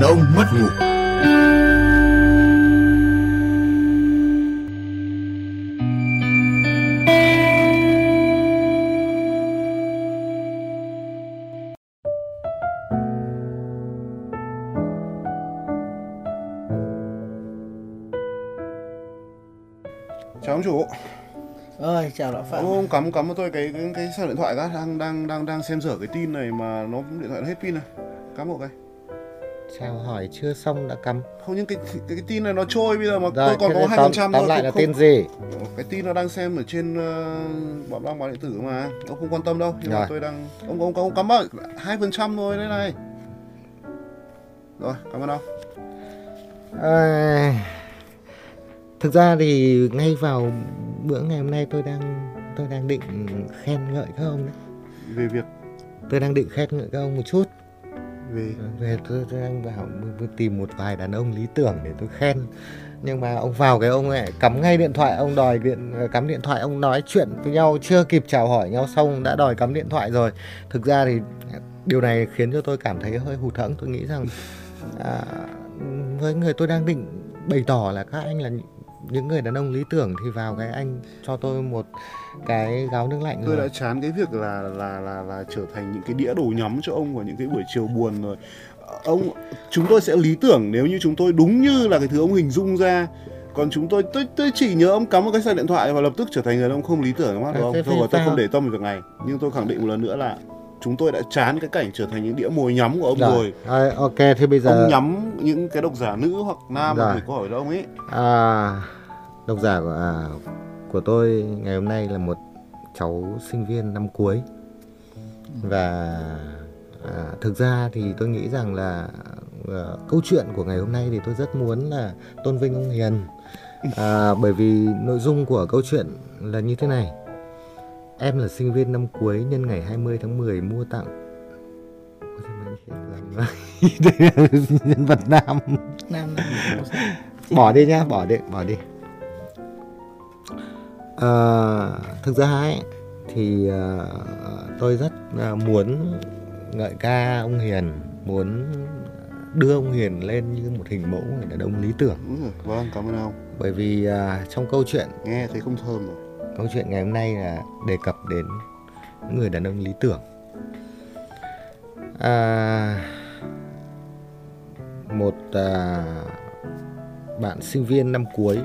Đàn ông mất ngủ Chào ông chủ. Ơi, chào lão Phạm. Ông, cắm cắm cho tôi cái cái cái sao điện thoại ra đang đang đang đang xem dở cái tin này mà nó điện thoại nó hết pin này. Cắm một cái. Chào hỏi chưa xong đã cắm. Không nhưng cái cái, cái tin này nó trôi bây giờ mà Rồi, tôi còn có hai phần trăm Tóm lại là không- tin gì? Cái tin nó đang xem ở trên uh, bọn băng báo điện tử mà. Ông không quan tâm đâu. Nhưng mà tôi đang ông ông ông cắm bao hai phần trăm thôi đấy này. Rồi, cảm ơn ông. À, thực ra thì ngay vào bữa ngày hôm nay tôi đang tôi đang định khen ngợi các ông đấy. Về việc Tôi đang định khen ngợi các ông một chút về tôi, tôi đang vào tìm một vài đàn ông lý tưởng để tôi khen. Nhưng mà ông vào cái ông lại cắm ngay điện thoại, ông đòi điện ờ, cắm điện thoại, ông nói chuyện với nhau chưa kịp chào hỏi nhau xong đã đòi cắm điện thoại rồi. Thực ra thì điều này khiến cho tôi cảm thấy hơi hụt hẫng. Tôi nghĩ rằng à, với người tôi đang định bày tỏ là các anh là những người đàn ông lý tưởng thì vào cái anh cho tôi một cái gáo nước lạnh tôi rồi. đã chán cái việc là là là là trở thành những cái đĩa đồ nhắm cho ông vào những cái buổi chiều buồn rồi. Ông chúng tôi sẽ lý tưởng nếu như chúng tôi đúng như là cái thứ ông hình dung ra. Còn chúng tôi tôi tôi chỉ nhớ ông cắm một cái sạc điện thoại và lập tức trở thành người ông không lý tưởng mắt của À, ông thôi tôi không để tâm về việc này nhưng tôi khẳng định một lần nữa là chúng tôi đã chán cái cảnh trở thành những đĩa mồi nhắm của ông rồi, À, ok thế bây giờ ông nhắm những cái độc giả nữ hoặc nam Rồi. gửi câu hỏi cho ông ấy. À, độc giả của, à, của tôi ngày hôm nay là một cháu sinh viên năm cuối. Và à, thực ra thì tôi nghĩ rằng là à, câu chuyện của ngày hôm nay thì tôi rất muốn là tôn vinh ông Hiền. À, bởi vì nội dung của câu chuyện là như thế này. Em là sinh viên năm cuối nhân ngày 20 tháng 10 mua tặng. Nhân vật nam Nam Nam. Bỏ đi nhá bỏ đi bỏ đi Ờ, thực ra ấy thì ờ, tôi rất ờ, muốn ngợi ca ông Hiền muốn đưa ông Hiền lên như một hình mẫu người đàn ông lý tưởng. Ừ, vâng cảm ơn ông. Bởi vì ờ, trong câu chuyện nghe thấy không thơm rồi câu chuyện ngày hôm nay là đề cập đến người đàn ông lý tưởng. À, một à, bạn sinh viên năm cuối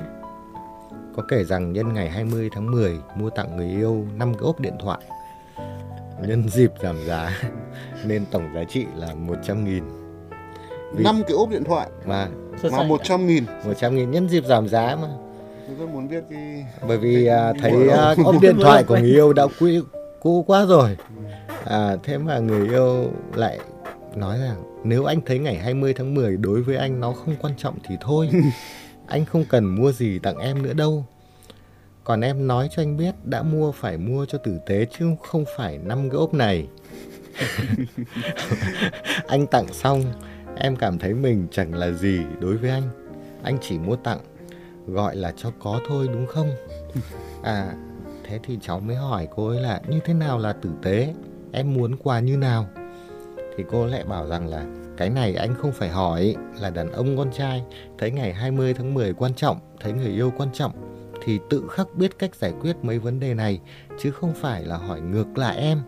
có kể rằng nhân ngày 20 tháng 10 mua tặng người yêu 5 cái ốp điện thoại. Nhân dịp giảm giá nên tổng giá trị là 100 nghìn. Vì- năm cái ốp điện thoại? Mà mà sắc. một trăm nghìn. 100 nghìn nhân dịp giảm giá mà. Tôi rất muốn biết cái bởi vì à, thấy à, ốp điện thoại của người yêu đã cũ cũ quá rồi. À, thế mà người yêu lại nói rằng nếu anh thấy ngày 20 tháng 10 đối với anh nó không quan trọng thì thôi anh không cần mua gì tặng em nữa đâu. Còn em nói cho anh biết đã mua phải mua cho tử tế chứ không phải năm cái ốp này. Anh tặng xong, em cảm thấy mình chẳng là gì đối với anh. Anh chỉ mua tặng, gọi là cho có thôi, đúng không? À thế thì cháu mới hỏi cô ấy là như thế nào là tử tế? Em muốn quà như nào? Thì cô lại bảo rằng là cái này anh không phải hỏi là đàn ông con trai. Thấy ngày 20 tháng 10 quan trọng thấy người yêu quan trọng thì tự khắc biết cách giải quyết mấy vấn đề này chứ không phải là hỏi ngược lại em.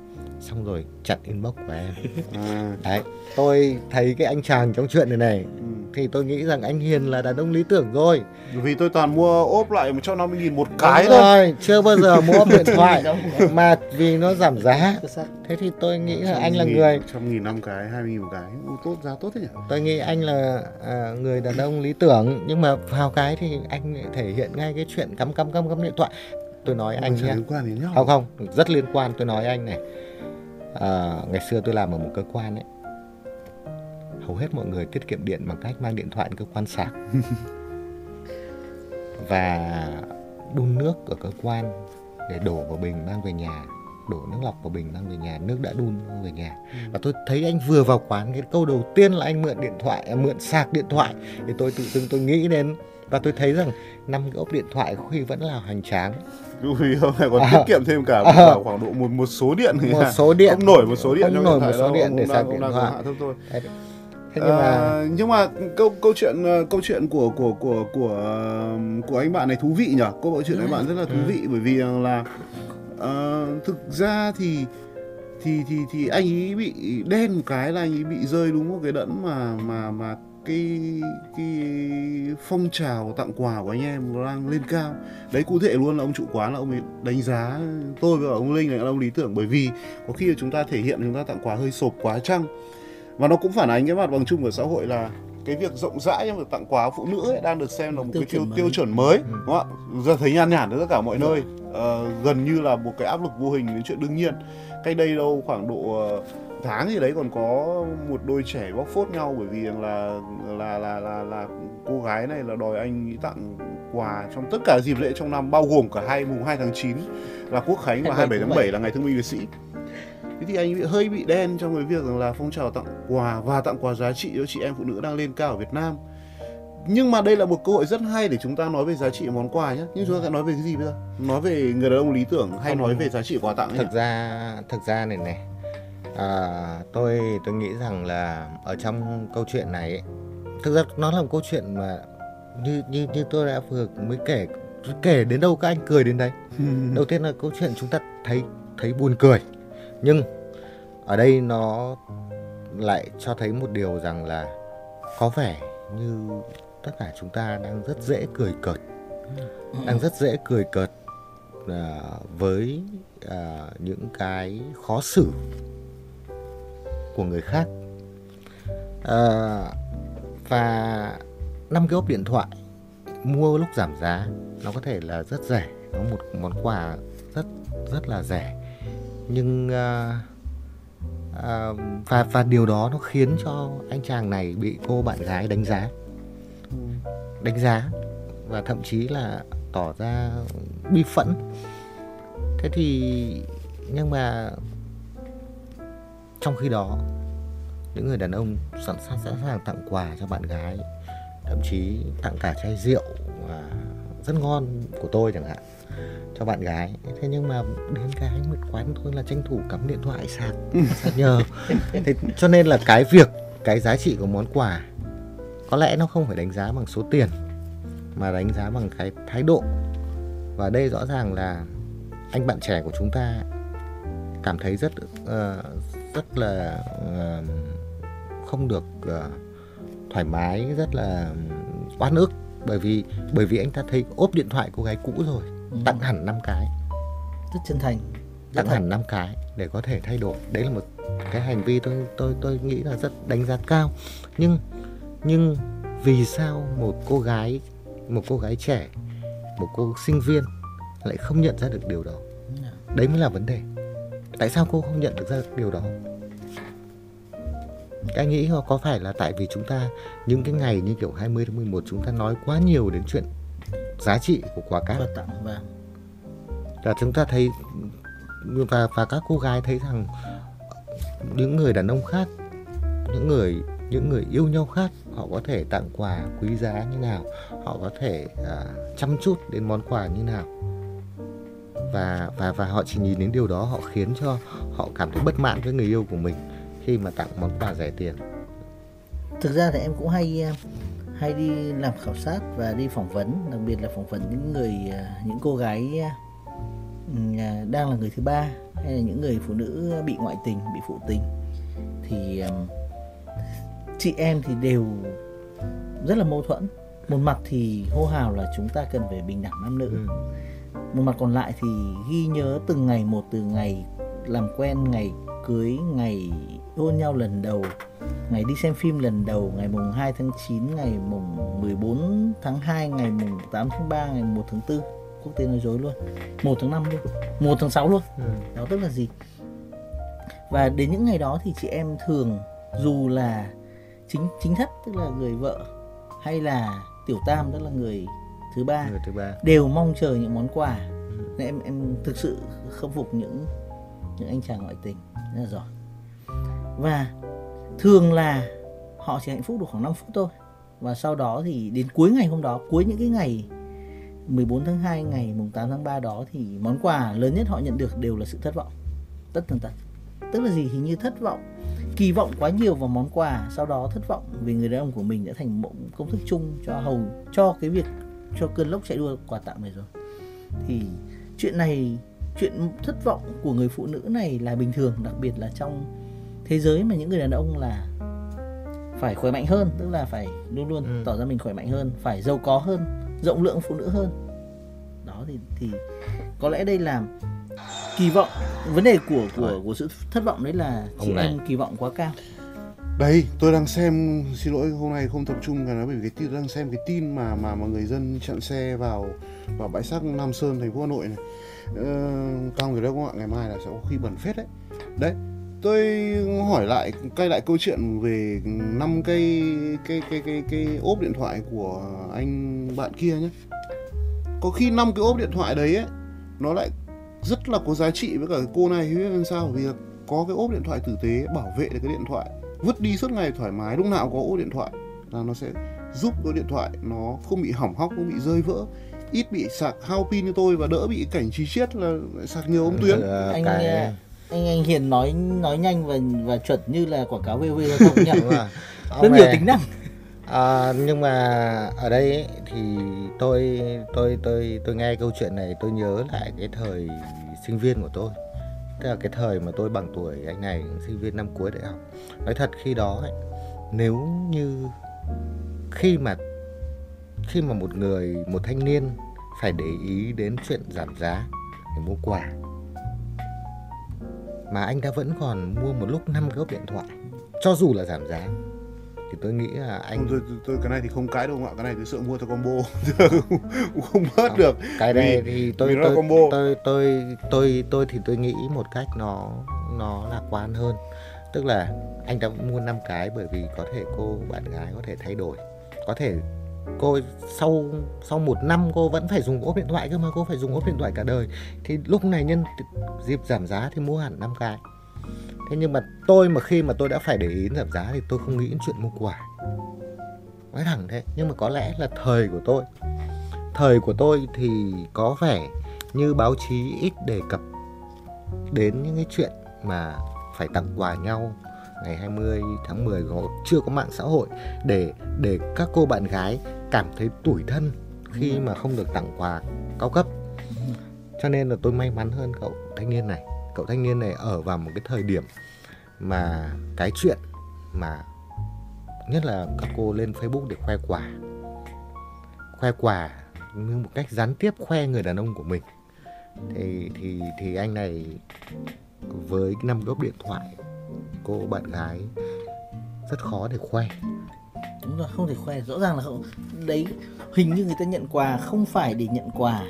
Xong rồi chặn inbox của em. À, đấy tôi thấy cái anh chàng trong chuyện này này ừ. Thì tôi nghĩ rằng anh Hiền là đàn ông lý tưởng rồi vì tôi toàn mua ốp lại 150 nghìn một cái Đúng thôi rồi, chưa bao giờ mua ốp điện thoại mà vì nó giảm giá. Thế thì tôi nghĩ là 100 anh là người 100 nghìn năm cái 20 nghìn một cái tốt giá tốt thế nhỉ tôi nghĩ anh là à, người đàn ông lý tưởng nhưng mà vào cái thì anh lại thể hiện ngay cái chuyện cắm cắm cắm cắm điện thoại. Tôi nói anh nhé. liên quan đến nhau Không không, rất liên quan tôi nói anh này. À, ngày xưa tôi làm ở một cơ quan ấy. Hầu hết mọi người tiết kiệm điện bằng cách mang điện thoại đến cơ quan sạc. Và đun nước ở cơ quan để đổ vào bình mang về nhà đổ nước lọc vào bình mang về nhà nước đã đun mang về nhà. Và tôi thấy anh vừa vào quán cái câu đầu tiên là anh mượn điện thoại à, mượn sạc điện thoại. Thì tôi tự dưng tôi nghĩ đến và tôi thấy rằng năm cái ốp điện thoại khi vẫn là hoành tráng. Ui, ông này còn À. tiết kiệm thêm cả À. khoảng- độ một một số điện. Một số điện. Không nổi một số điện không nổi một số điện để sạc điện thoại Thế nhưng mà Ờ, nhưng mà câu câu chuyện ờ, câu chuyện của của của của ờ, của anh bạn này thú vị nhỉ? Câu chuyện anh bạn rất là thú vị bởi vì là ờ, thực ra thì thì thì thì anh ấy bị đen một cái là anh ấy bị rơi đúng một cái đẫn mà mà mà cái cái phong trào tặng quà của anh em đang lên cao. Đấy cụ thể luôn là ông chủ quán là ông ấy đánh giá tôi và ông linh này là ông lý tưởng. Bởi vì có khi là chúng ta thể hiện chúng ta tặng quà hơi sộp quá chăng và nó cũng phản ánh cái mặt bằng chung của xã hội là cái việc rộng rãi trong việc tặng quà phụ nữ ấy đang được xem là một Tiêu cái tiêu chuẩn mới. tiêu chuẩn mới đúng không ạ? Giờ thấy nhan nhản ở tất cả mọi nơi. Ờ, gần như là một cái áp lực vô hình đến chuyện đương nhiên. Cách đây đâu khoảng độ ờ, tháng gì đấy còn có một đôi trẻ bóc phốt nhau bởi vì là là là là là cô gái này là đòi anh ấy tặng quà trong tất cả dịp lễ trong năm bao gồm cả hai mùng 2 tháng 9 là quốc khánh và 27 tháng 7 là ngày thương binh liệt sĩ thế thì anh bị hơi bị đen trong cái việc rằng là phong trào tặng quà và tặng quà giá trị cho chị em phụ nữ đang lên cao ở Việt Nam. Nhưng mà đây là một cơ hội rất hay để chúng ta nói về giá trị món quà nhé nhưng chúng ta sẽ nói về cái gì bây giờ? Nói về người đàn ông lý tưởng hay nói về giá trị quà tặng ấy thực nhỉ? ra thực ra này này à, tôi tôi nghĩ rằng là ở trong câu chuyện này ấy, thực ra nó là một câu chuyện mà như như như tôi đã vừa mới kể kể đến đâu các anh cười đến đấy. Đầu tiên là câu chuyện chúng ta thấy thấy buồn cười nhưng ở đây nó lại cho thấy một điều rằng là có vẻ như tất cả chúng ta đang rất dễ cười cợt. Đang rất dễ cười cợt à, với à, những cái khó xử của người khác. À, và năm cái ốp điện thoại mua lúc giảm giá nó có thể là rất rẻ nó một món quà rất rất là rẻ nhưng à, à, và và điều đó nó khiến cho anh chàng này bị cô bạn gái đánh giá. Đánh giá và thậm chí là tỏ ra bi phẫn. Thế thì nhưng mà trong khi đó những người đàn ông sẵn sàng sẵn sàng tặng quà cho bạn gái thậm chí tặng cả chai rượu và rất ngon của tôi chẳng hạn cho bạn gái. Thế nhưng mà đến cái một quán thôi là tranh thủ cắm điện thoại sạc sạc nhờ. Thế cho nên là cái việc cái giá trị của món quà có lẽ nó không phải đánh giá bằng số tiền mà đánh giá bằng cái thái độ. Và đây rõ ràng là anh bạn trẻ của chúng ta cảm thấy rất ờ, rất là ờ, không được ờ, thoải mái rất là oan ức bởi vì bởi vì anh ta thấy ốp điện thoại cô gái cũ rồi Ừ. tặng hẳn 5 cái. Rất chân thành. Rất tặng thật. hẳn 5 cái để có thể thay đổi. Đấy là một cái hành vi tôi tôi tôi nghĩ là rất đánh giá cao. Nhưng nhưng vì sao một cô gái một cô gái trẻ một cô sinh viên lại không nhận ra được điều đó? Đấy mới là vấn đề. Tại sao cô không nhận được ra điều đó anh nghĩ có phải là tại vì chúng ta những cái ngày như kiểu 20 tháng 11 chúng ta nói quá nhiều đến chuyện giá trị của quà cáp? Quà tặng và và chúng ta thấy và và các cô gái thấy rằng những người đàn ông khác những người những người yêu nhau khác họ có thể tặng quà quý giá như nào? Họ có thể à, chăm chút đến món quà như nào? Và và và họ chỉ nhìn đến điều đó họ khiến cho họ cảm thấy bất mãn với người yêu của mình khi mà tặng món quà rẻ tiền. Thực ra thì em cũng hay ờ, hay đi làm khảo sát và đi phỏng vấn đặc biệt là phỏng vấn những người ờ, những cô gái à, đang là người thứ ba hay là những người phụ nữ bị ngoại tình bị phụ tình. Thì chị em thì đều rất là mâu thuẫn. Một mặt thì hô hào là chúng ta cần phải bình đẳng nam nữ. Ừ. một mặt còn lại thì ghi nhớ từng ngày một từ ngày làm quen ngày cưới ngày hôn nhau lần đầu. Ngày đi xem phim lần đầu ngày mùng 2 tháng 9 ngày mùng 14 tháng 2 ngày mùng 8 tháng 3 ngày 1 tháng 4 quốc tế nói dối luôn. 1 tháng 5 luôn. 1 tháng 6 luôn. Ừ. đó tức là gì? Và đến những ngày đó thì chị em thường dù là chính chính thất tức là người vợ hay là tiểu tam tức là người thứ ba người thứ ba. đều mong chờ những món quà. Nên em em thực sự khâm phục những những anh chàng ngoại tình. Rất là giỏi và thường là họ chỉ hạnh phúc được khoảng 5 phút thôi. Và sau đó thì đến cuối ngày hôm đó, cuối những cái ngày 14 tháng 2 ngày mùng 8 tháng 3 đó thì món quà lớn nhất họ nhận được đều là sự thất vọng. Tất tần tật. Tức là gì? Hình như thất vọng, kỳ vọng quá nhiều vào món quà. Sau đó thất vọng vì người đàn ông của mình đã thành một công thức chung cho hầu, cho cái việc, cho cơn lốc chạy đua quà tặng này rồi. Thì chuyện này, chuyện thất vọng của người phụ nữ này là bình thường, đặc biệt là trong thế giới mà những người đàn ông là phải khỏe mạnh hơn tức là phải luôn luôn Ừ. tỏ ra mình khỏe mạnh hơn phải giàu có hơn rộng lượng phụ nữ hơn đó thì thì có lẽ đây là kỳ vọng vấn đề của của của sự thất vọng đấy là chị này. em kỳ vọng quá cao Đây, tôi đang xem, xin lỗi hôm nay không tập trung cái nói bởi vì cái tin đang xem cái tin mà mà mà người dân chặn xe vào vào bãi rác Nam Sơn thành phố Hà Nội này. Ờ, cao người đó các bạn ngày mai là sẽ có khi bẩn phết đấy. Đấy, tôi hỏi lại quay lại câu chuyện về năm cây cái cái cái cái ốp điện thoại của anh bạn kia nhé. Có khi năm cái ốp điện thoại đấy ấy nó lại rất là có giá trị với cả cô này. Biết làm sao? Vì là có cái ốp điện thoại tử tế bảo vệ được cái điện thoại vứt đi suốt ngày thoải mái lúc nào có ốp điện thoại là nó sẽ giúp cái điện thoại nó không bị hỏng hóc không bị rơi vỡ. Ít bị sạc hao pin như tôi và đỡ bị cảnh trí chiết là sạc nhiều ống tuyến. Ờ, anh cái ờ, anh anh Hiền nói nói nhanh và và chuẩn như là quảng cáo VV giao thông nhỉ rất nhiều tính năng. À, nhưng mà ở đây ấy, thì tôi tôi tôi tôi nghe câu chuyện này tôi nhớ lại cái thời sinh viên của tôi. Tức là cái thời mà tôi bằng tuổi anh này sinh viên năm cuối đại học. Nói thật khi đó ấy, nếu như khi mà khi mà một người một thanh niên phải để ý đến chuyện giảm giá để mua quà mà anh ta vẫn còn mua một lúc năm cái ốp điện thoại. Cho dù là giảm giá thì tôi nghĩ là anh Không, tôi, tôi, tôi cái này thì không cãi đâu ạ. Cái này tôi sợ mua theo combo. Không bớt Không, được. cái này Vì- thì tôi vì tôi, combo. tôi tôi tôi tôi thì tôi nghĩ một cách nó nó lạc quan hơn. Tức là anh ta mua 5 cái bởi vì có thể cô bạn gái có thể thay đổi có thể cô sau sau một năm cô vẫn phải dùng ốp điện thoại cơ mà, cô phải dùng ốp điện thoại cả đời. Thì lúc này nhân dịp giảm giá thì mua hẳn năm cái. Thế nhưng mà tôi mà khi mà tôi đã phải để ý giảm giá thì tôi không nghĩ đến chuyện mua quà. Nói thẳng thế, nhưng mà có lẽ là thời của tôi. Thời của tôi thì có vẻ như báo chí ít đề cập đến những cái chuyện mà phải tặng quà nhau ngày 20 tháng 10 có chưa có mạng xã hội để để các cô bạn gái cảm thấy tủi thân khi mà không được tặng quà cao cấp. Cho nên là tôi may mắn hơn cậu thanh niên này. Cậu thanh niên này ở vào một cái thời điểm mà cái chuyện mà nhất là các cô lên Facebook để khoe quà. Khoe quà như một cách gián tiếp khoe người đàn ông của mình. Thì thì thì anh này với năm gốc điện thoại cô bạn gái rất khó để khoe đúng rồi không thể khoe rõ ràng là không đấy hình như người ta nhận quà không phải để nhận quà.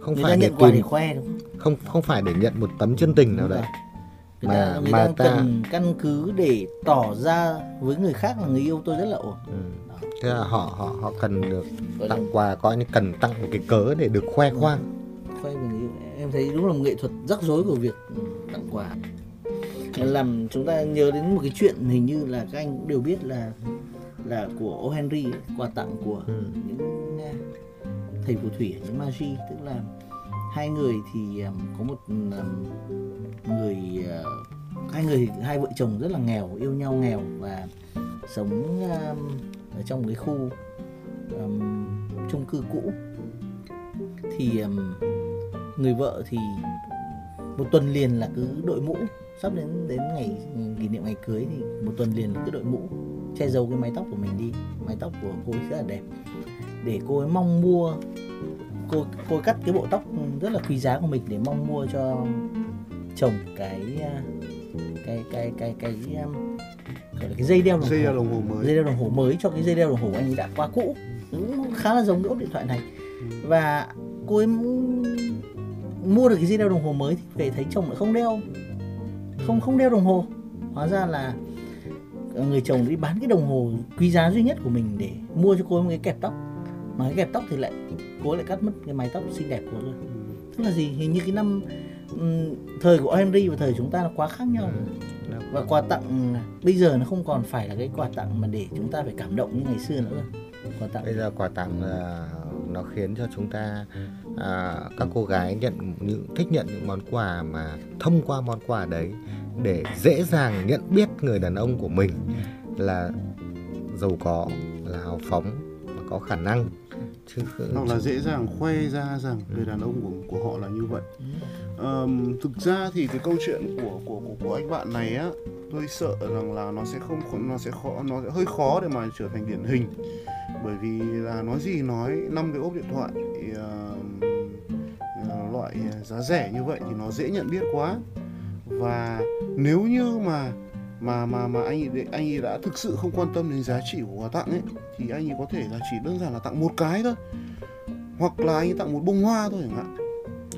Không người phải ta để nhận quà để tìm khoe đúng không? không không phải để nhận một tấm chân tình nào đấy. người Mà- ta, người mà ta ta- cần căn cứ để tỏ ra với người khác là người yêu tôi rất là ổn. Ừ. thế là họ họ họ cần được Gọi là tặng quà coi như cần tặng một cái cớ để được khoe khoang. khoe yêu. Em thấy đúng là một nghệ thuật rắc rối của việc tặng quà. Làm chúng ta nhớ đến một cái chuyện hình như là các anh cũng đều biết là là của O. Henry ấy, quà tặng của Ừ. những à, thầy phù thủy những magi tức là hai người thì um, có một um, người à, hai người hai vợ chồng rất là nghèo yêu nhau nghèo và sống um, ở trong cái khu um, chung cư cũ. Thì um, người vợ thì một tuần liền là cứ đội mũ. Sắp đến đến ngày kỷ niệm ngày cưới thì một tuần liền là cứ đội mũ che giấu cái mái tóc của mình đi. Mái tóc của cô ấy rất là đẹp. Để cô ấy mong mua cô cô ấy cắt cái bộ tóc rất là quý giá của mình để mong mua cho chồng cái à, cái cái cái cái um, gọi là cái dây đeo đồng dây hồ. đeo đồng hồ mới. Dây đeo đồng hồ mới cho cái dây đeo đồng hồ anh ấy đã qua cũ. Cũng khá là giống cái ốp điện thoại này. Và cô ấy mua được cái dây đeo đồng hồ mới thì về thấy chồng lại không đeo. Không không đeo đồng hồ. Hóa ra là người chồng đi bán cái đồng hồ quý giá duy nhất của mình để mua cho cô ấy một cái kẹp tóc. Mà cái kẹp tóc thì lại cô ấy lại cắt mất cái mái tóc xinh đẹp của cô rồi tức là gì? Hình như cái năm ừm, thời của Henry và thời chúng ta là quá khác nhau. Rồi và quà tặng bây giờ nó không còn phải là cái quà tặng mà để chúng ta phải cảm động như ngày xưa nữa. Quà tặng. Bây giờ quà tặng là nó khiến cho chúng ta à, các cô gái nhận những thích nhận những món quà mà thông qua món quà đấy để dễ dàng nhận biết người đàn ông của mình là giàu có là hào phóng và có khả năng. Chứ hoặc là dễ dàng khoe ra rằng người đàn ông của của họ là như vậy. Ờm, thực ra thì cái câu chuyện của của của, của anh bạn này á tôi sợ rằng là nó sẽ không nó sẽ khó nó sẽ hơi khó để mà trở thành điển hình. Bởi vì là nói gì nói năm cái ốp điện thoại ờ, loại giá rẻ như vậy thì nó dễ nhận biết quá và nếu như mà mà mà mà anh ấy, anh ấy đã thực sự không quan tâm đến giá trị của quà tặng ấy thì anh ấy có thể là chỉ đơn giản là tặng một cái thôi. Hoặc là anh ấy tặng một bông hoa thôi chẳng hạn.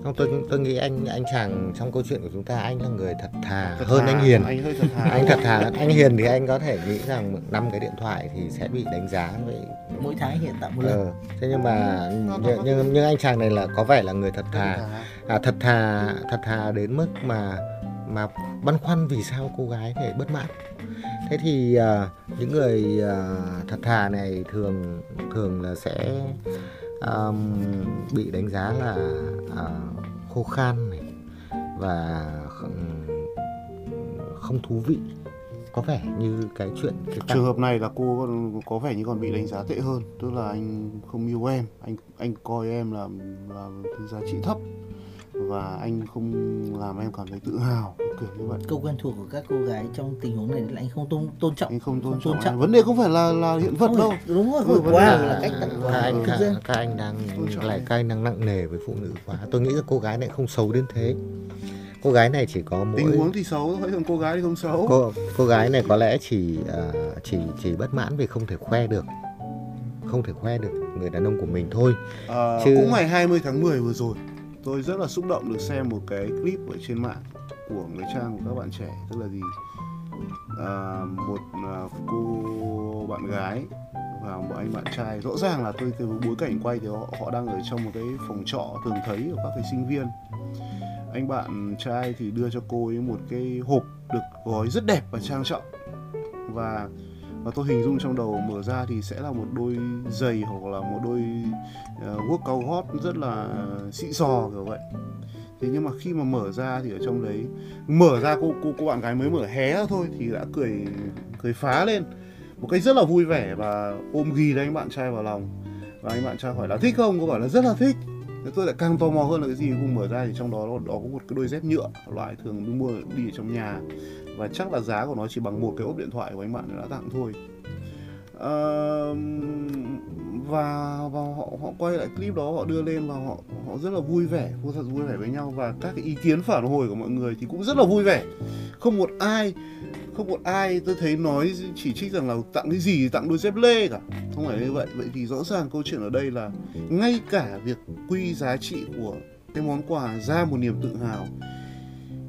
Không tôi tôi nghĩ anh anh chàng trong câu chuyện của chúng ta anh là người thật thà Thật hơn thà, anh hiền. anh hơi thật thà. Anh thật thà anh hiền thì anh có thể nghĩ rằng năm cái điện thoại thì sẽ bị đánh giá về mỗi tháng hiện tặng một lần. ờ, thế nhưng mà nó- nhưng, nhưng nhưng anh chàng này là có vẻ là người thật thà. à, thật thà thật thà đến mức mà mà băn khoăn vì sao cô gái này bất mãn. Thế thì uh, những người uh, thật thà này thường thường là sẽ um, bị đánh giá là uh, khô khan này và không, không thú vị. Có vẻ như cái chuyện cái trường hợp này là cô còn- có vẻ như còn bị đánh giá tệ hơn. Tức là anh không yêu em anh anh coi em là là giá trị thấp và anh không làm em cảm thấy tự hào kiểu như vậy. Câu quen thuộc của các cô gái trong tình huống này là anh không tôn tôn trọng. Anh không tôn Không trọng, tôn trọng. em. vấn đề không phải là là hiện vật Không đâu. đúng rồi vấn quà là cách tặng các quà anh các, các anh đang trọng lại các anh đang nặng nề với phụ nữ quá. Tôi nghĩ là cô gái này không xấu đến thế. Cô gái này chỉ có mỗi tình huống thì xấu thôi còn cô gái thì không xấu. Cô cô gái này có lẽ chỉ à, chỉ chỉ bất mãn vì không thể khoe được. Không thể khoe được người đàn ông của mình thôi. À, Chứ- Cũng ngày 20 tháng 10 vừa rồi Tôi rất là xúc động được xem một cái clip ở trên mạng Của người trang của các bạn trẻ. Tức là gì? À, Một à, cô bạn gái Và một anh bạn trai. Rõ ràng là tôi từ bối cảnh quay thì họ, họ đang ở trong một cái phòng trọ thường thấy của các cái sinh viên. Anh bạn trai thì đưa cho cô ấy một cái hộp được gói rất đẹp và trang trọng. Và và tôi hình dung trong đầu mở ra thì sẽ là một đôi giày hoặc là một đôi uh, guốc cao hot rất là xịn sò kiểu vậy. Thế nhưng mà khi mà mở ra thì ở trong đấy mở ra cô cô cô bạn gái mới mở hé ra thôi thì đã cười cười phá lên. Một cách rất là vui vẻ và ôm ghi lấy anh bạn trai vào lòng. Và anh bạn trai hỏi là thích không? Cô bảo là rất là thích. Thế tôi lại càng tò mò hơn là cái gì. Cô mở ra thì trong đó nó đó có một cái đôi dép nhựa loại thường mua đi ở trong nhà và chắc là giá của nó chỉ bằng một cái ốp điện thoại của anh bạn đã tặng thôi. Uh, và và họ họ quay lại clip đó họ đưa lên và họ họ rất là vui vẻ vô thật vui vẻ với nhau. Và các cái ý kiến phản hồi của mọi người thì cũng rất là vui vẻ. Không một ai không một ai tôi thấy nói chỉ trích rằng là tặng cái gì tặng đôi dép lê cả. Không phải như vậy. Vậy thì rõ ràng câu chuyện ở đây là ngay cả việc quy giá trị của cái món quà ra một niềm tự hào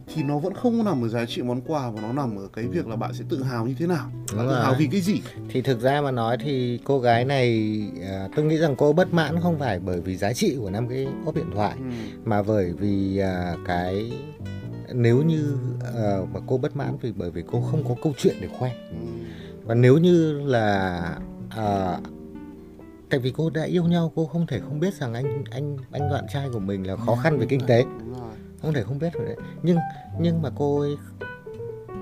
thì nó vẫn không nằm ở giá trị món quà mà nó nằm ở cái việc là bạn sẽ tự hào như thế nào bạn tự hào vì cái gì thì thực ra mà nói thì cô gái này à, tôi nghĩ rằng cô bất mãn không phải bởi vì giá trị của năm cái ốp điện thoại ừ. mà bởi vì à, cái nếu như à, mà cô bất mãn vì bởi vì cô không có câu chuyện để khoe Ừ. và nếu như là à, tại vì cô đã yêu nhau cô không thể không biết rằng anh anh anh bạn trai của mình là khó khăn về kinh tế. Không thể không biết rồi đấy. Nhưng nhưng mà cô ấy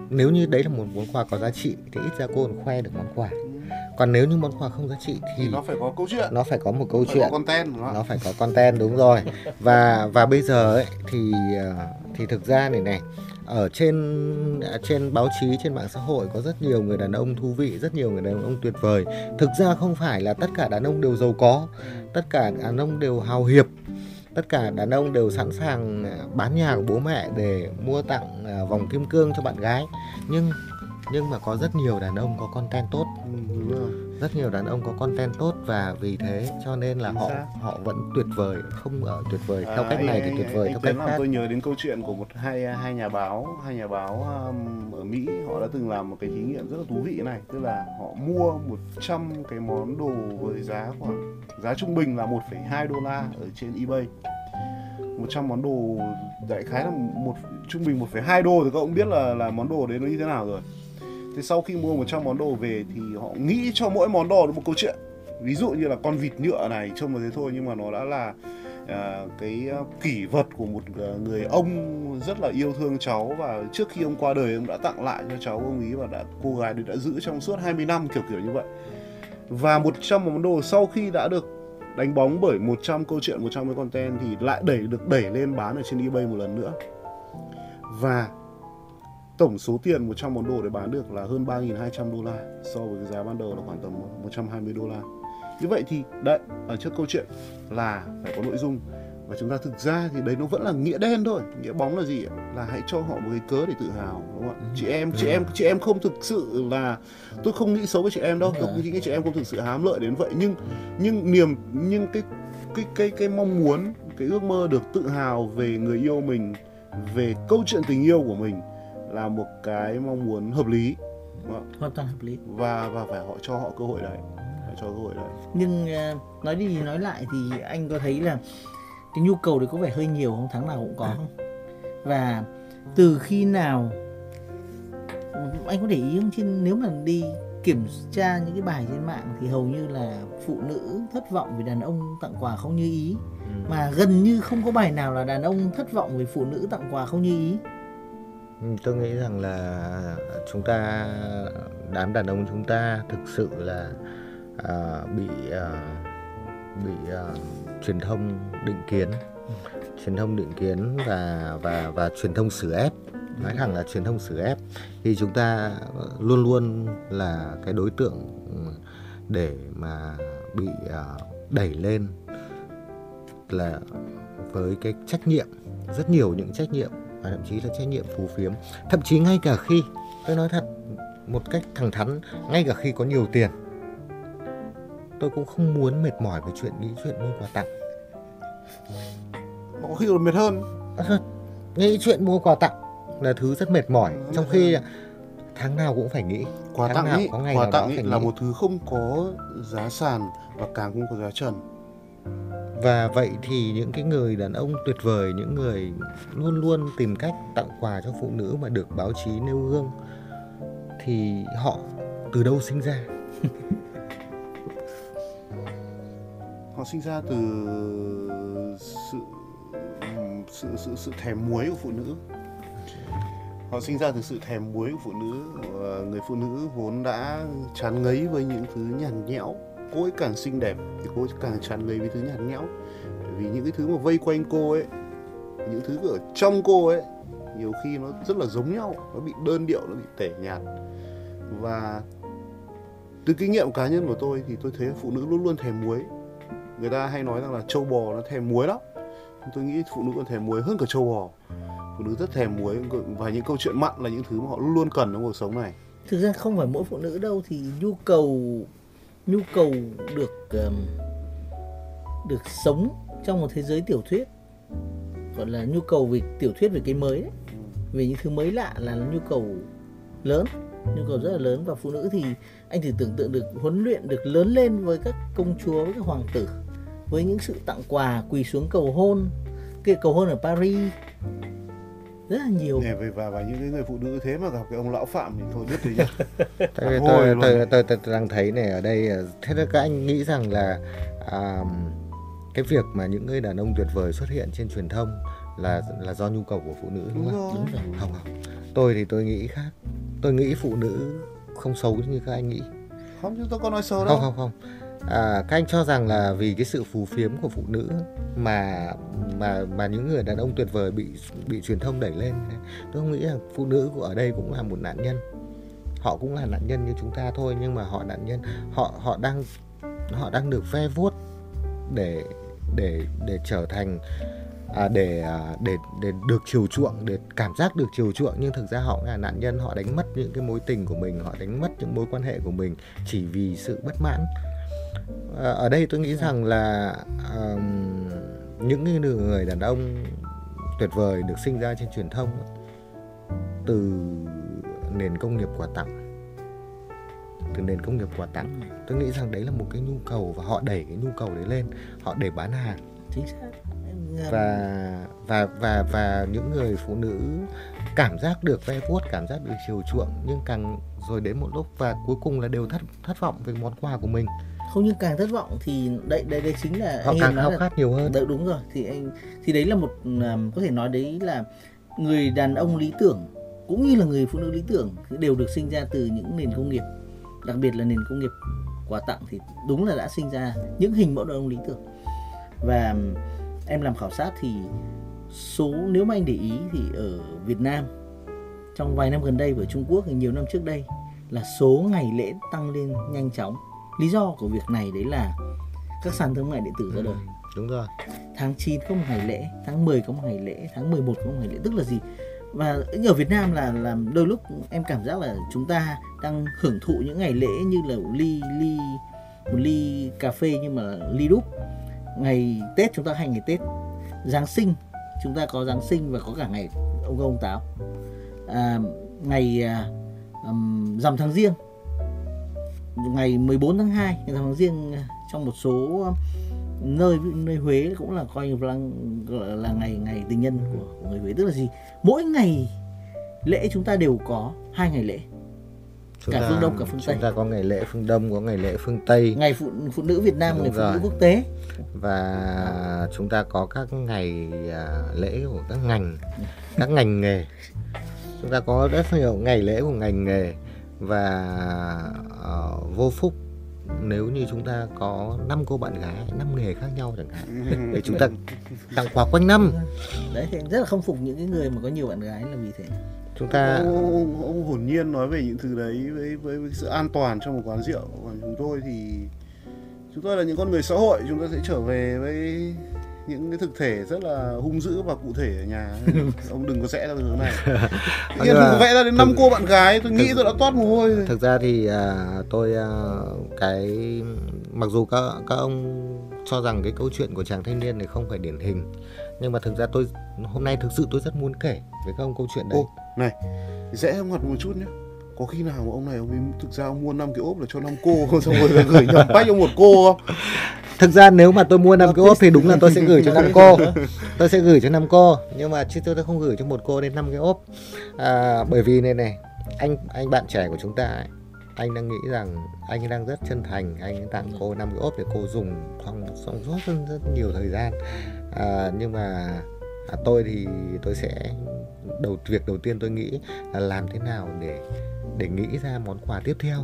nếu như đấy là một món quà có giá trị thì ít ra cô còn khoe được món quà. Còn nếu như món quà không giá trị thì thì nó phải có câu chuyện. Nó phải có một câu phải chuyện. có content đúng không? nó phải có content đúng rồi. Và và bây giờ ấy thì ờ, thì thực ra này này ở trên trên báo chí trên mạng xã hội có rất nhiều người đàn ông thú vị rất nhiều người đàn ông tuyệt vời. Thực ra không phải là tất cả đàn ông đều giàu có. Tất cả đàn ông đều hào hiệp tất cả đàn ông đều sẵn sàng à, bán nhà của bố mẹ để mua tặng à, vòng kim cương cho bạn gái nhưng nhưng mà có rất nhiều đàn ông có content tốt Ừ, đúng rồi rất nhiều đàn ông có content tốt và vì thế cho nên là họ họ vẫn tuyệt vời không ở tuyệt vời theo À, cách anh- này thì anh- tuyệt vời anh theo cách khác. tôi nhớ đến câu chuyện của một hai hai nhà báo hai nhà báo um, ở Mỹ họ đã từng làm một cái thí nghiệm rất là thú vị này tức là họ mua 100 cái món đồ với giá khoảng giá trung bình là 1,2 đô la ở trên eBay. 100 món đồ đại khái là một trung bình 1,2 đô thì các ông biết là là món đồ đấy nó như thế nào rồi thế sau khi mua 100 món đồ về thì họ nghĩ cho mỗi món đồ một câu chuyện. Ví dụ như là con vịt nhựa này trông là thế thôi nhưng mà nó đã là à, cái à, kỷ vật của một à, người ông rất là yêu thương cháu. Và trước khi ông qua đời ông đã tặng lại cho cháu ông ý và đã cô gái đấy đã giữ trong suốt 20 năm kiểu kiểu như vậy. Và 100 món đồ sau khi đã được đánh bóng bởi 100 câu chuyện 100 cái content thì lại đẩy được đẩy lên bán ở trên eBay một lần nữa. Và tổng số tiền 100 món đồ để bán được là hơn 3.200 đô la so với cái giá ban đầu là khoảng tầm 120 đô la. Như vậy thì đấy ở trước câu chuyện là phải có nội dung. Và chúng ta thực ra thì đấy nó vẫn là nghĩa đen thôi. Nghĩa bóng là gì là hãy cho họ một cái cớ để tự hào đúng không ạ? Chị em chị em chị em không thực sự là tôi không nghĩ xấu với chị em đâu. Tôi nghĩ chị em không thực sự hám lợi đến vậy. Nhưng nhưng niềm nhưng cái cái cái cái mong muốn cái ước mơ được tự hào về người yêu mình về câu chuyện tình yêu của mình là một cái mong muốn hợp lý. Hoàn toàn hợp lý. Và và phải họ cho họ cơ hội đấy. Phải cho cơ hội đấy. Nhưng ờ, nói đi nói lại thì anh có thấy là cái nhu cầu đấy có vẻ hơi nhiều không? Tháng nào cũng có không? Và từ khi nào anh có để ý không? Chứ nếu mà đi kiểm tra những cái bài trên mạng thì hầu như là phụ nữ thất vọng vì đàn ông tặng quà không như ý. Mà gần như không có bài nào là đàn ông thất vọng vì phụ nữ tặng quà không như ý. Ừ, Ừ, tôi nghĩ rằng là chúng ta đám đàn ông chúng ta thực sự là à, bị à, bị à, truyền thông định kiến. Truyền thông định kiến và và và truyền thông xử ép. Nói thẳng là truyền thông xử ép. Thì chúng ta luôn luôn là cái đối tượng để mà bị à, đẩy lên là với cái trách nhiệm rất nhiều những trách nhiệm và thậm chí là trách nhiệm phù phiếm. Thậm chí ngay cả khi tôi nói thật một cách thẳng thắn ngay cả khi có nhiều tiền tôi cũng không muốn mệt mỏi với chuyện nghĩ chuyện mua quà tặng. Có khi còn mệt hơn. À, nghĩ chuyện mua quà tặng là thứ rất mệt mỏi. Ừ, trong khi tháng nào cũng phải nghĩ. Quà Tháng tặng nào ý có ngày quà nào đó tặng ý phải là nghĩ. một thứ không có giá sàn và càng không có giá trần và vậy thì những cái người đàn ông tuyệt vời, những người luôn luôn tìm cách tặng quà cho phụ nữ mà được báo chí nêu gương, thì họ từ đâu sinh ra? Họ sinh ra từ sự sự sự sự thèm muối của phụ nữ. Họ sinh ra từ sự thèm muối của phụ nữ. Ờ, người phụ nữ vốn đã chán ngấy với những thứ nhàn nhẽo cô ấy càng xinh đẹp thì cô ấy càng tràn ngây với thứ nhạt nhẽo. Bởi vì những cái thứ mà vây quanh cô ấy, những thứ ở trong cô ấy, nhiều khi nó rất là giống nhau, nó bị đơn điệu, nó bị tẻ nhạt. Và từ kinh nghiệm cá nhân của tôi thì tôi thấy phụ nữ luôn luôn thèm muối. Người ta hay nói rằng là trâu bò nó thèm muối lắm. Tôi nghĩ phụ nữ còn thèm muối hơn cả trâu bò. Phụ nữ rất thèm muối, và những câu chuyện mặn là những thứ mà họ luôn luôn cần trong cuộc sống này. Thực ra không phải mỗi phụ nữ đâu, thì nhu cầu nhu cầu được được sống trong một thế giới tiểu thuyết, gọi là nhu cầu về tiểu thuyết về cái mới đấy về những thứ mới lạ là nhu cầu lớn, nhu cầu rất là lớn. Và phụ nữ thì anh thử tưởng tượng được, huấn luyện được lớn lên với các công chúa, với các hoàng tử, với những sự tặng quà quỳ xuống cầu hôn. Cái cầu hôn ở Paris rất là nhiều Nè, và và những cái người phụ nữ thế mà gặp cái ông lão phạm thì thôi biết đấy nhá tôi, tôi, tôi, tôi, tôi, tôi đang thấy này ở đây ờ, thế các anh nghĩ rằng là à, cái việc mà những người đàn ông tuyệt vời xuất hiện trên truyền thông là là do nhu cầu của phụ nữ đúng, đúng không? rồi đúng rồi Không không. Tôi thì tôi nghĩ khác. Tôi nghĩ phụ nữ không xấu như các anh nghĩ. không chúng tôi có nói sâu đâu Không không không. À, các anh cho rằng là vì cái sự phù phiếm của phụ nữ mà mà mà những người đàn ông tuyệt vời bị bị truyền thông đẩy lên. Tôi nghĩ là phụ nữ của ở đây cũng là một nạn nhân. Họ cũng là nạn nhân như chúng ta thôi nhưng mà họ nạn nhân họ họ đang họ đang được ve vuốt để để để trở thành à, để à, để để được chiều chuộng để cảm giác được chiều chuộng nhưng thực ra họ là nạn nhân họ đánh mất những cái mối tình của mình họ đánh mất những mối quan hệ của mình chỉ vì sự bất mãn à, ở đây tôi nghĩ rằng là ờm, những người đàn ông tuyệt vời được sinh ra trên truyền thông từ nền công nghiệp quà tặng từ nền công nghiệp quà tặng. Tôi nghĩ rằng đấy là một cái nhu cầu và họ đẩy cái nhu cầu đấy lên họ để bán hàng. Chính xác. Những um, và và và và những người phụ nữ cảm giác được ve vuốt cảm giác được chiều chuộng nhưng càng rồi đến một lúc và cuối cùng là đều thất thất vọng về món quà của mình không nhưng càng thất vọng thì đây đây đây chính là họ càng khao khát nhiều hơn. Đấy, đúng rồi thì anh thì đấy là một um, có thể nói đấy là người đàn ông lý tưởng cũng như là người phụ nữ lý tưởng đều được sinh ra từ những nền công nghiệp đặc biệt là nền công nghiệp quà tặng thì đúng là đã sinh ra những hình mẫu đàn ông lý tưởng. Và em làm khảo sát thì số nếu mà anh để ý thì ở Việt Nam trong vài năm gần đây và Trung Quốc thì nhiều năm trước đây là số ngày lễ tăng lên nhanh chóng lý do của việc này đấy là các sàn thương mại điện tử ra đời đúng rồi tháng 9 có một ngày lễ, tháng 10 có một ngày lễ, tháng 11 có một ngày lễ tức là gì? Và ở Việt Nam là là đôi lúc em cảm giác là chúng ta đang hưởng thụ những ngày lễ như là ly ly một ly cà phê nhưng mà ly đúc. Ngày Tết chúng ta hay ngày Tết. Giáng sinh chúng ta có Giáng sinh và có cả ngày ông công ông táo. À, ngày um, rằm tháng riêng ngày 14 tháng 2 ngày tháng riêng à, trong một số um, nơi nơi Huế cũng là coi như là, là ngày ngày tình nhân của, của người Huế. Tức là gì? Mỗi ngày lễ chúng ta đều có hai ngày lễ. Chúng Cả ta, phương Đông, cả phương Tây. chúng ta có ngày lễ phương Đông có ngày lễ phương Tây. Ngày phụ phụ nữ Việt Nam Đúng ngày phụ rồi. nữ quốc tế. Và chúng ta có các ngày à, lễ của các ngành các ngành nghề. Chúng ta có rất nhiều ngày lễ của ngành nghề và ờ, vô phúc nếu như chúng ta có năm cô bạn gái năm nghề khác nhau chẳng hạn để chúng ta tặng quà quanh năm. Đấy thì em rất là không phục những cái người mà có nhiều bạn gái là vì thế. Chúng ta ông, ông, ông hồn nhiên nói về những thứ đấy với, với, với sự an toàn trong một quán rượu còn chúng tôi thì chúng tôi là những con người xã hội chúng ta sẽ trở về với những cái thực thể rất là hung dữ và cụ thể ở nhà. Ông đừng có vẽ ra hướng này. Mà đừng vẽ ra đến năm cô bạn gái tôi nghĩ thực- tôi đã toát mồ hôi rồi. thực ra thì à, tôi à, cái mặc dù các các ông cho rằng cái câu chuyện của chàng thanh niên này không phải điển hình nhưng mà thực ra tôi hôm nay thực sự tôi rất muốn kể với các ông câu chuyện đấy. Ô, này rẽ ngoặt một chút nhé có khi nào mà ông này ông ấy thực ra ông mua năm cái ốp là cho năm cô xong rồi gửi nhầm bách ông một cô không? Thực ra nếu mà tôi mua năm cái ốp thì đúng là tôi sẽ gửi cho năm cô. Tôi sẽ gửi cho năm cô. Nhưng mà chứ tôi không gửi cho một cô đến năm cái ốp. À, bởi vì này này anh anh bạn trẻ của chúng ta ấy, anh đang nghĩ rằng anh đang rất chân thành. Anh tặng cô năm cái ốp để cô dùng trong trong rất, rất, rất nhiều thời gian. À, nhưng mà à, tôi thì tôi sẽ đầu việc đầu tiên tôi nghĩ là làm thế nào để để nghĩ ra món quà tiếp theo.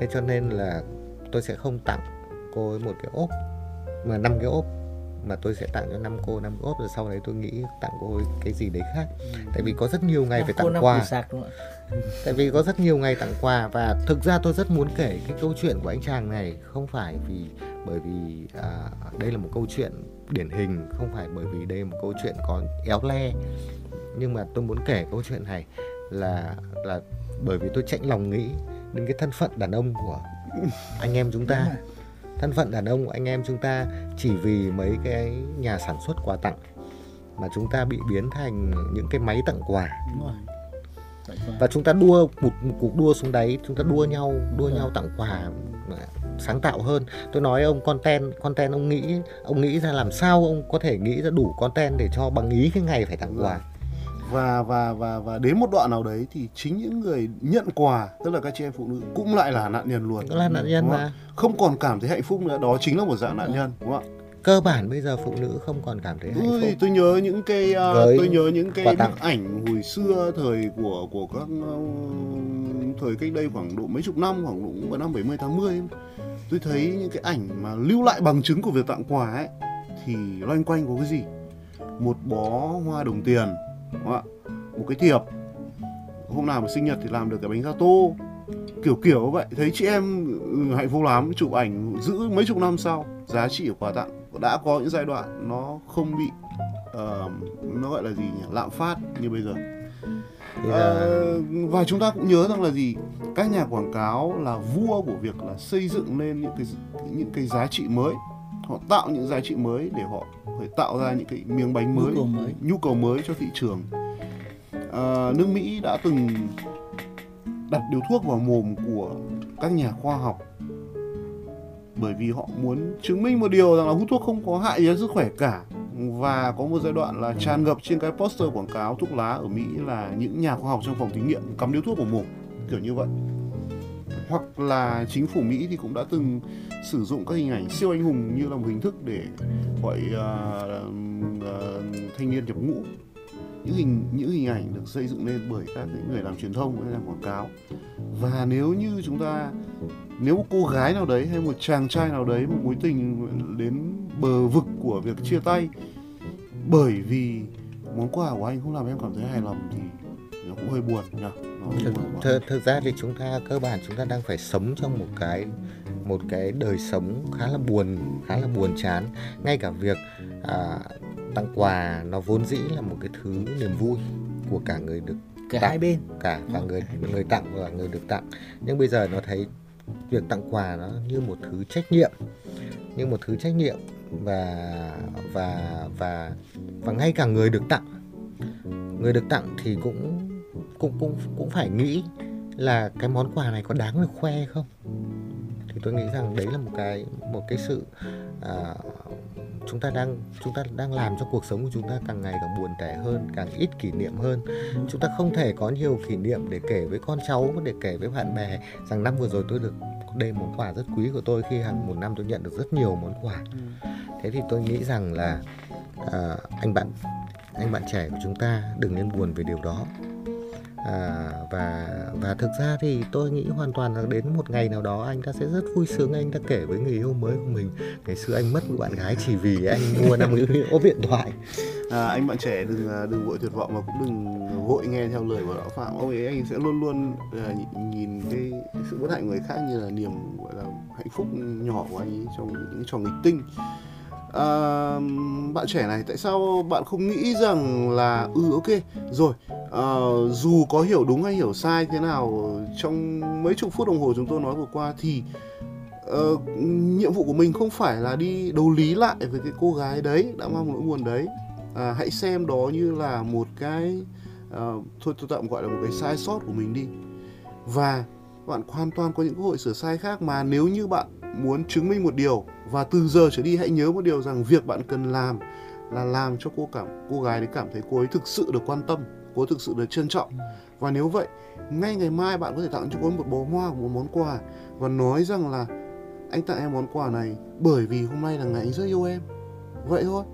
Thế cho nên là tôi sẽ không tặng cô ấy một cái ốp mà năm cái ốp mà tôi sẽ tặng cho năm cô năm ốp rồi sau đấy tôi nghĩ tặng cô ấy cái gì đấy khác. Tại vì có rất nhiều ngày phải tặng quà. tại vì có rất nhiều ngày tặng quà và thực ra tôi rất muốn kể cái câu chuyện của anh chàng này không phải vì bởi vì à, đây là một câu chuyện điển hình không phải bởi vì đây là một câu chuyện có éo le. Nhưng mà tôi muốn kể câu chuyện này là là bởi vì tôi chạnh lòng nghĩ đến cái thân phận đàn ông của anh em chúng ta. Thân phận đàn ông của anh em chúng ta chỉ vì mấy cái nhà sản xuất quà tặng mà chúng ta bị biến thành những cái máy tặng quà. Đúng rồi. Tặng quà. Và chúng ta đua một, một cuộc đua xuống đáy chúng ta đua nhau đua nhau tặng quà sáng tạo hơn. Tôi nói ông content content ông nghĩ ông nghĩ ra làm sao ông có thể nghĩ ra đủ content để cho bằng ý cái ngày phải tặng quà. Và và và và đến một đoạn nào đấy thì chính những người nhận quà tức là các chị em phụ nữ cũng lại là nạn nhân luôn. Là nạn nhân mà. Không còn cảm thấy hạnh phúc nữa đó chính là một dạng nạn nhân đúng không ạ cơ bản bây giờ phụ nữ không còn cảm thấy hạnh phúc. tôi nhớ những cái uh, Với tôi nhớ những cái bức ảnh hồi xưa thời của của các uh, thời cách đây khoảng độ mấy chục năm khoảng độ vào năm 70 80 tôi thấy những cái ảnh mà lưu lại bằng chứng của việc tặng quà ấy thì loanh quanh có cái gì? Một bó hoa đồng tiền đúng không ạ? một cái thiệp. Hôm nào mà sinh nhật thì làm được cái bánh gato. Kiểu kiểu vậy. Thấy chị em ừ, hạnh phúc lắm. Chụp ảnh giữ mấy chục năm sau giá trị của quà tặng đã có những giai đoạn nó không bị ờ, nó gọi là gì nhỉ? Lạm phát như bây giờ. Bây giờ Ờ, và chúng ta cũng nhớ rằng là gì? Các nhà quảng cáo là vua của việc là xây dựng lên những cái những cái giá trị mới. Họ tạo những giá trị mới để họ phải tạo ra những cái miếng bánh mới Nhu cầu mới. nhu cầu mới cho thị trường. Ờ, nước Mỹ đã từng đặt điều thuốc vào mồm của các nhà khoa học bởi vì họ muốn chứng minh một điều rằng là hút thuốc không có hại gì đến sức khỏe cả. Và có một giai đoạn là tràn ngập trên cái poster quảng cáo thuốc lá ở Mỹ là những nhà khoa học trong phòng thí nghiệm cắm điếu thuốc vào mồm kiểu như vậy. Hoặc là chính phủ Mỹ thì cũng đã từng sử dụng các hình ảnh siêu anh hùng như là một hình thức để gọi uh, uh, thanh niên nhập ngũ những hình những hình ảnh được xây dựng lên bởi các người làm truyền thông hay làm quảng cáo. Và nếu như chúng ta nếu một cô gái nào đấy hay một chàng trai nào đấy một mối tình đến bờ vực của việc chia tay bởi vì món quà của anh không làm em cảm thấy hài lòng thì nó cũng hơi buồn nhỉ? Thực, thực, thực ra thì chúng ta cơ bản chúng ta đang phải sống trong một cái một cái đời sống khá là buồn khá là buồn chán. Ngay cả việc à, tặng quà nó vốn dĩ là một cái thứ niềm vui của cả người được cả tặng, hai bên. Cả cả người người tặng và người được tặng. Nhưng bây giờ nó thấy việc tặng quà nó như một thứ trách nhiệm như một thứ trách nhiệm và và và và ngay cả người được tặng. Người được tặng thì cũng cũng cũng cũng phải nghĩ là cái món quà này có đáng được khoe không tôi nghĩ rằng đấy là một cái một cái sự à, chúng ta đang chúng ta đang làm cho cuộc sống của chúng ta càng ngày càng buồn tẻ hơn càng ít kỷ niệm hơn. Chúng ta không thể có nhiều kỷ niệm để kể với con cháu để kể với bạn bè rằng năm vừa rồi tôi được đây món quà rất quý của tôi khi hàng một năm tôi nhận được rất nhiều món quà. Thế thì tôi nghĩ rằng là à, anh bạn anh bạn trẻ của chúng ta đừng nên buồn về điều đó à, và và thực ra thì tôi nghĩ hoàn toàn là đến một ngày nào đó anh ta sẽ rất vui sướng anh ta kể với người yêu mới của mình. Ngày xưa anh mất một bạn gái chỉ vì anh mua năm cái ốp điện thoại. À, anh bạn trẻ đừng à, đừng vội tuyệt vọng và cũng đừng vội nghe theo lời của lão phạm. Ông ấy anh sẽ luôn luôn uh, nhìn cái sự bất hạnh của người khác như là niềm gọi là hạnh phúc nhỏ của anh ấy trong những trò nghịch tinh à, bạn trẻ này tại sao bạn không nghĩ rằng là ừ ok rồi à, dù có hiểu đúng hay hiểu sai thế nào trong mấy chục phút đồng hồ chúng tôi nói vừa qua thì uh, nhiệm vụ của mình không phải là đi đấu lý lại với cái cô gái đấy đã mang nỗi buồn đấy. À, hãy xem đó như là một cái uh, thôi tôi tạm gọi là một cái sai sót của mình đi. Và bạn hoàn toàn có những cơ hội sửa sai khác mà nếu như bạn muốn chứng minh một điều và từ giờ trở đi hãy nhớ một điều rằng việc bạn cần làm là làm cho cô cảm cô gái đấy cảm thấy cô ấy thực sự được quan tâm cô ấy thực sự được trân trọng. Và nếu vậy ngay ngày mai bạn có thể tặng cho cô ấy một bó hoa một món quà và nói rằng là anh tặng em món quà này bởi vì hôm nay là ngày anh rất yêu em. Vậy thôi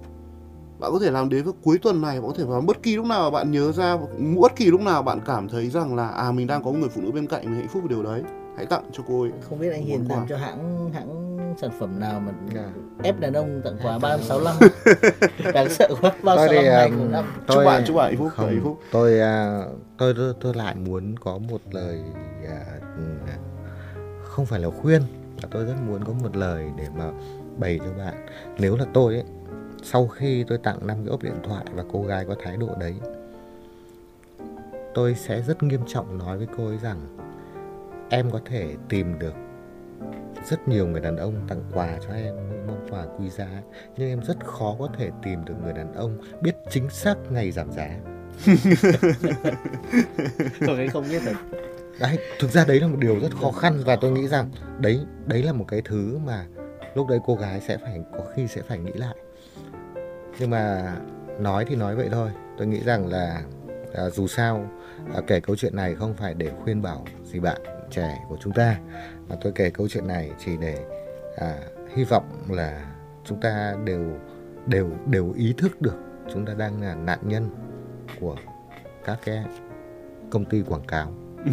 bạn có thể làm đến với cuối tuần này bạn có thể làm bất kỳ lúc nào bạn nhớ ra bất kỳ lúc nào bạn cảm thấy rằng là à mình đang có một người phụ nữ bên cạnh mình hạnh phúc với điều đấy. Hãy tặng cho cô ấy không biết anh Hiền quà. làm cho hãng hãng sản phẩm nào mà Dạ. ép đàn ông tặng quà 365 đáng sợ quá bao Tôi sáu thì, ngày um, một năm chúc bạn chúc bạn hạnh phúc không hạnh phúc. tôi, à, tôi tôi tôi lại muốn có một lời à, ừ, không phải là khuyên mà tôi rất muốn có một lời để mà bày cho bạn. Nếu là tôi ấy sau khi tôi tặng năm cái ốp điện thoại và cô gái có thái độ đấy tôi sẽ rất nghiêm trọng nói với cô ấy rằng em có thể tìm được rất nhiều người đàn ông tặng quà cho em những món quà quý giá nhưng em rất khó có thể tìm được người đàn ông biết chính xác ngày giảm giá. Còn cái không biết thật đấy thực ra đấy là một điều rất khó khăn và tôi nghĩ rằng đấy đấy là một cái thứ mà lúc đấy cô gái sẽ phải có khi sẽ phải nghĩ lại nhưng mà nói thì nói vậy thôi. Tôi nghĩ rằng là à, dù sao à, kể câu chuyện này không phải để khuyên bảo gì bạn trẻ của chúng ta mà tôi kể câu chuyện này chỉ để à, hy vọng là chúng ta đều đều đều ý thức được chúng ta đang là nạn nhân của các cái công ty quảng cáo.